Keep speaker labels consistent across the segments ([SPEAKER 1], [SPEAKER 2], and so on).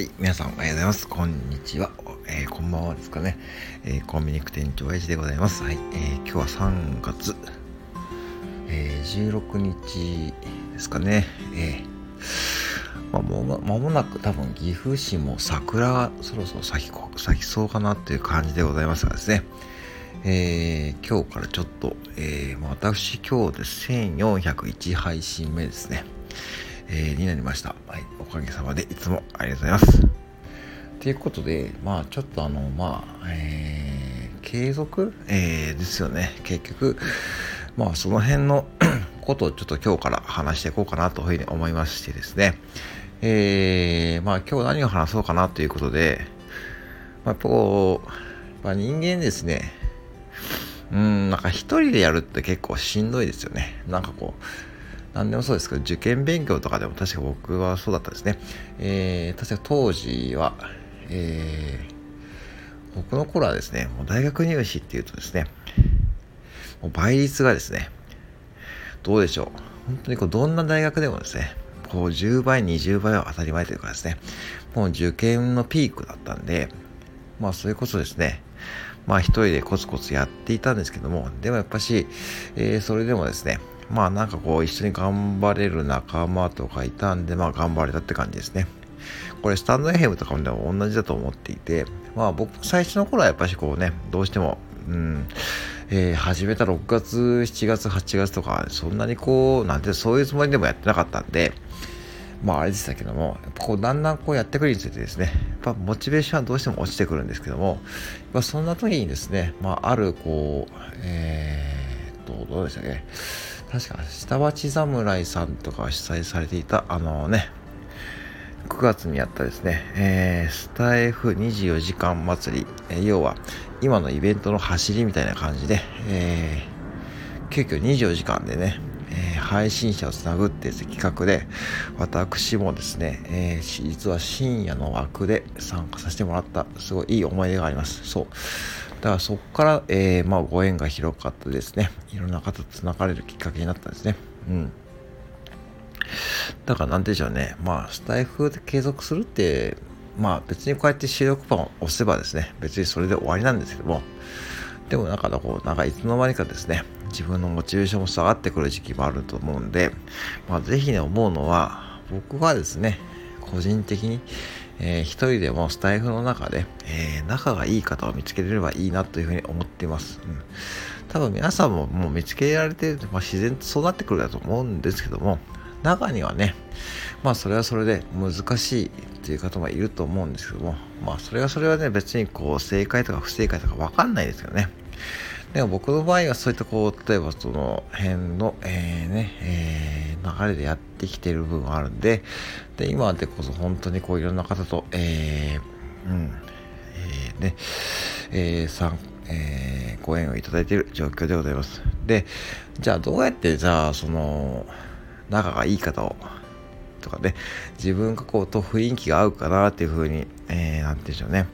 [SPEAKER 1] はい、皆さんおはようございます。こんにちは。えー、こんばんはですかね。えー、コンビニク店長エイジでございます。はい、えー、今日は3月、え16日ですかね。えまあ、もう間もなく多分岐阜市も桜がそろそろ咲き咲きそうかなっていう感じでございますがですね。え今日からちょっと、え私今日で1401配信目ですね。えー、になりました。はい、おかげさまでいつもありがとうございます。ということで、まあちょっとあの、まあ、えー、継続、えー、ですよね。結局、まあその辺の ことをちょっと今日から話していこうかなというふうに思いましてですね。えー、まあ今日何を話そうかなということで、まあ、やっぱこう、まあ、人間ですね、うん、なんか一人でやるって結構しんどいですよね。なんかこう、何でもそうですけど、受験勉強とかでも確か僕はそうだったですね。えー、確か当時は、えー、僕の頃はですね、もう大学入試っていうとですね、もう倍率がですね、どうでしょう。本当にこうどんな大学でもですね、こう10倍、20倍は当たり前というかですね、もう受験のピークだったんで、まあそれこそですね、まあ一人でコツコツやっていたんですけども、でもやっぱし、えー、それでもですね、まあなんかこう一緒に頑張れる仲間とかいたんで、まあ頑張れたって感じですね。これスタンド FM とかもでも同じだと思っていて、まあ僕最初の頃はやっぱしこうね、どうしても、うん、えー、始めた6月、7月、8月とか、そんなにこう、なんてそういうつもりでもやってなかったんで、まああれでしたけども、やっぱこうだんだんこうやってくるにつれてですね、やっぱモチベーションはどうしても落ちてくるんですけども、まあ、そんな時にですね、まああるこう、えー、っと、どうでしたっけ、確か下町侍さんとかが主催されていたあのね9月にやったですね、えー、スタイフ24時間祭り、えー、要は今のイベントの走りみたいな感じで、えー、急遽24時間でね、えー、配信者をつなぐっていう企画で私もですね、えー、実は深夜の枠で参加させてもらったすごいいい思い出があります。そう。だからそこから、えー、まあ、ご縁が広かったですね。いろんな方と繋がれるきっかけになったんですね。うん。だからなんでしょうね。まあ、スタイフで継続するって、まあ別にこうやって収録パンを押せばですね、別にそれで終わりなんですけども、でもなんかこう、なんかいつの間にかですね、自分のモチベーションも下がってくる時期もあると思うんで、まあぜひね、思うのは、僕はですね、個人的に、えー、一人でもスタイフの中で、えー、仲がいい方を見つけれればいいなというふうに思っています。うん、多分皆さんももう見つけられて、まあ、自然とそうなってくるだと思うんですけども、中にはね、まあそれはそれで難しいっていう方もいると思うんですけども、まあそれはそれはね、別にこう正解とか不正解とかわかんないですよね。でも僕の場合はそういったこう、例えばその辺の、えー、ね、えー、流れでやってきてる部分があるんで、で、今でこそ本当にこういろんな方と、えー、うん、えー、ね、えー、さん、えー、ご縁をいただいている状況でございます。で、じゃあどうやってじゃあその、仲がいい方を、とかね、自分がこうと雰囲気が合うかなっていうふうに、えー、なんて言うんでしょうね。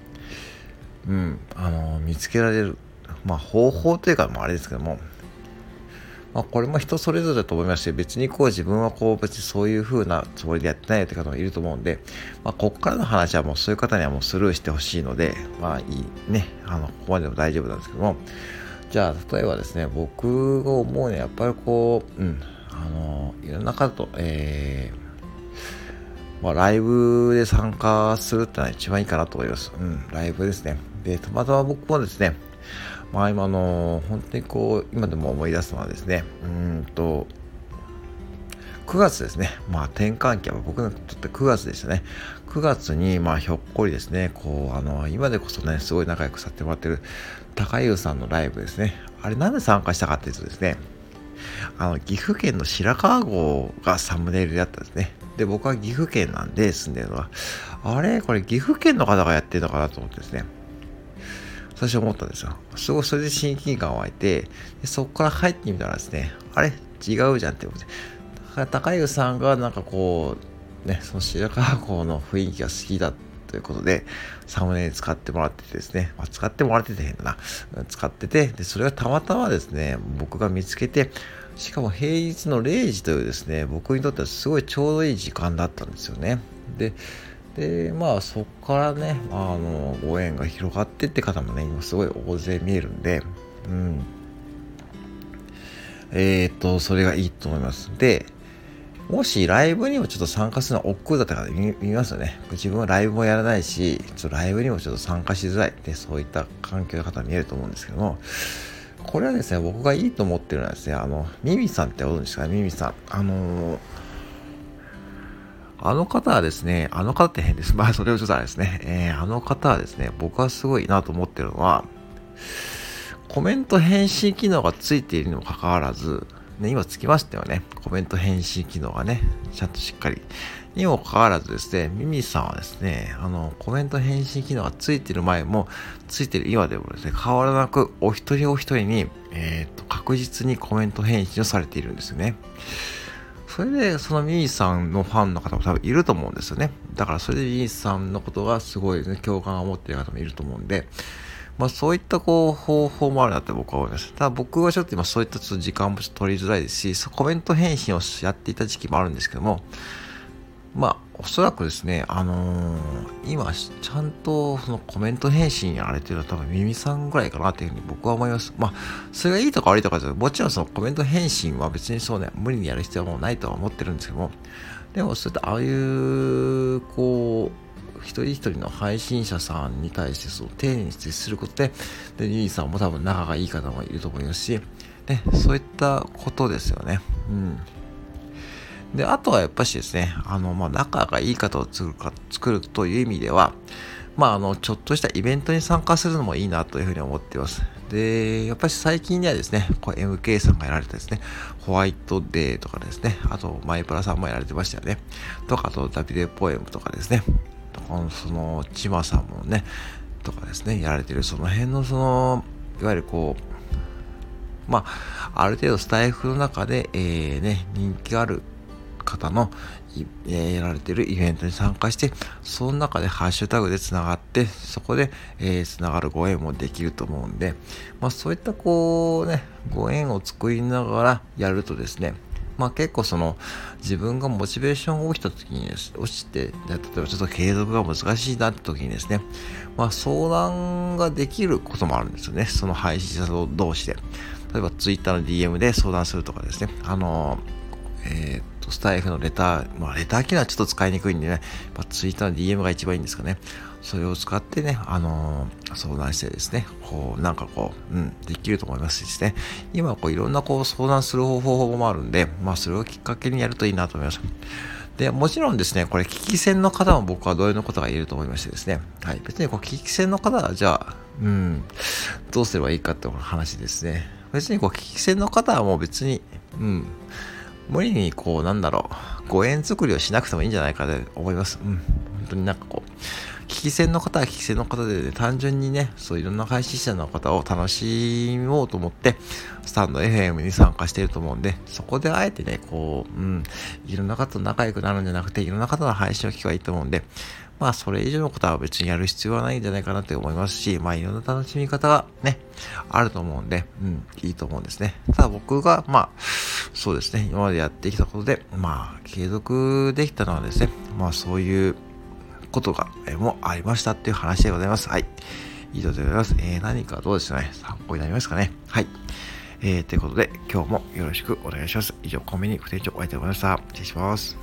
[SPEAKER 1] うん、あの、見つけられるまあ、方法というか、まあ、あれですけども、まあ、これも人それぞれだと思いまして、別にこう自分はこう別にそういう風なつもりでやってないよって方もいると思うんで、まあ、ここからの話はもうそういう方にはもうスルーしてほしいので、まあいいね、あの、ここまでも大丈夫なんですけども、じゃあ、例えばですね、僕が思うにはやっぱりこう、うん、あの、いろんな方と、えー、まあ、ライブで参加するってのは一番いいかなと思います。うん、ライブですね。で、たまたま僕もですね、まあ今の本当にこう今でも思い出すのはですねうんと9月ですね。まあ転換期は僕にとって9月でしたね。9月にまあひょっこりですね、こうあの今でこそね、すごい仲良くさせてもらってる高優さんのライブですね。あれなんで参加したかっていうとですね、あの岐阜県の白川郷がサムネイルであったんですね。で、僕は岐阜県なんで住んでるのは、あれこれ岐阜県の方がやってるのかなと思ってですね。最初思ったんですよ。すごいそれで親近感湧いて、でそこから入ってみたらですね、あれ？違うじゃんって思って。だから高湯さんがなんかこう、ね、その白川郷の雰囲気が好きだということで、サムネに使ってもらっててですね、まあ、使ってもらってて変だな。使ってて、で、それがたまたまですね、僕が見つけて、しかも平日の0時というですね、僕にとってはすごいちょうどいい時間だったんですよね。で、でまあそこからねあのご縁が広がってって方もね今すごい大勢見えるんでうん。えー、っとそれがいいと思います。でもしライブにもちょっと参加するのは億劫だったから見ますよね。自分はライブもやらないし、ちょっとライブにもちょっと参加しづらい。で、そういった環境の方見えると思うんですけども、これはですね、僕がいいと思ってるのはですね、あの、ミミさんってご存知ですかね？ミミさん。あのー、あの方はですね、あの方って変です。まあ、それをちょっとですね。えー、あの方はですね、僕はすごいなと思ってるのは、コメント返信機能がついているにもかかわらず、ね、今つきましたよね。コメント返信機能がね、ちゃんとしっかり。にもかかわらずですね、ミミさんはですね、あの、コメント返信機能がついてる前も、ついてる今でもですね、変わらなく、お一人お一人に、えっ、ー、と、確実にコメント返信をされているんですよね。それで、そのミーさんのファンの方も多分いると思うんですよね。だからそれでミーさんのことがすごいね、共感を持っている方もいると思うんで、まあそういったこう方法もあるなって僕は思います。ただ僕はちょっと今そういったちょっと時間も取りづらいですし、コメント返信をやっていた時期もあるんですけども、まあおそらくですね、あのー、今ちゃんとそのコメント返信やられてるのは多分耳さんぐらいかなっていうふうに僕は思います。まあそれがいいとか悪いとかじゃもちろんそのコメント返信は別にそうね、無理にやる必要はもうないとは思ってるんですけども、でもそういったああいうこう一人一人の配信者さんに対してそう丁寧に接することで、で、リリーさんも多分仲がいい方もいると思いますし、ね、そういったことですよね。うん。で、あとはやっぱしですね、あの、まあ、仲がいい方を作るか、作るという意味では、まあ、あの、ちょっとしたイベントに参加するのもいいなというふうに思っています。で、やっぱり最近ではですね、こう MK さんがやられたですね、ホワイトデーとかですね、あと、マイプラさんもやられてましたよね。とか、あと、ダビデポエムとかですね、とかその千葉さんもねとかですねやられてるその辺のそのいわゆるこうまあある程度スタイフの中で、えー、ね人気がある方のやられてるイベントに参加して、その中でハッシュタグでつながって、そこで、えー、つながるご縁もできると思うんで、まあそういったこうね、ご縁を作りながらやるとですね、まあ結構その自分がモチベーションが落ちた時に、落ちて、例えばちょっと継続が難しいなって時にですね、まあ相談ができることもあるんですよね。その配信者同士で。例えば Twitter の DM で相談するとかですね。あの、えー、っと、スタイフのレター、まあレター機能はちょっと使いにくいんでね、まあ、Twitter の DM が一番いいんですかね。それを使ってね、あのー、相談してですね、こう、なんかこう、うん、できると思いますしですね、今こういろんなこう相談する方法もあるんで、まあそれをきっかけにやるといいなと思います。で、もちろんですね、これ、危機戦の方も僕は同様のことが言えると思いましてですね、はい、別にこう、危機戦の方は、じゃあ、うん、どうすればいいかって話ですね。別にこう、危機戦の方はもう別に、うん、無理にこう、なんだろう、ご縁作りをしなくてもいいんじゃないかと思います。うん、本当になんかこう、聞き戦の方は聞き戦の方で、ね、単純にね、そういろんな配信者の方を楽しもうと思って、スタンド FM に参加していると思うんで、そこであえてね、こう、うん、いろんな方と仲良くなるんじゃなくて、いろんな方の配信を聞けばいいと思うんで、まあ、それ以上のことは別にやる必要はないんじゃないかなって思いますし、まあ、いろんな楽しみ方がね、あると思うんで、うん、いいと思うんですね。ただ僕が、まあ、そうですね、今までやってきたことで、まあ、継続できたのはですね、まあ、そういう、ことが、えもありましたっていう話でございます。はい。以上でございます。えー、何かどうですかね？参考になりますかね？はい。えー、ということで、今日もよろしくお願いします。以上、コンビニ副店長お会いいたしました。失礼します。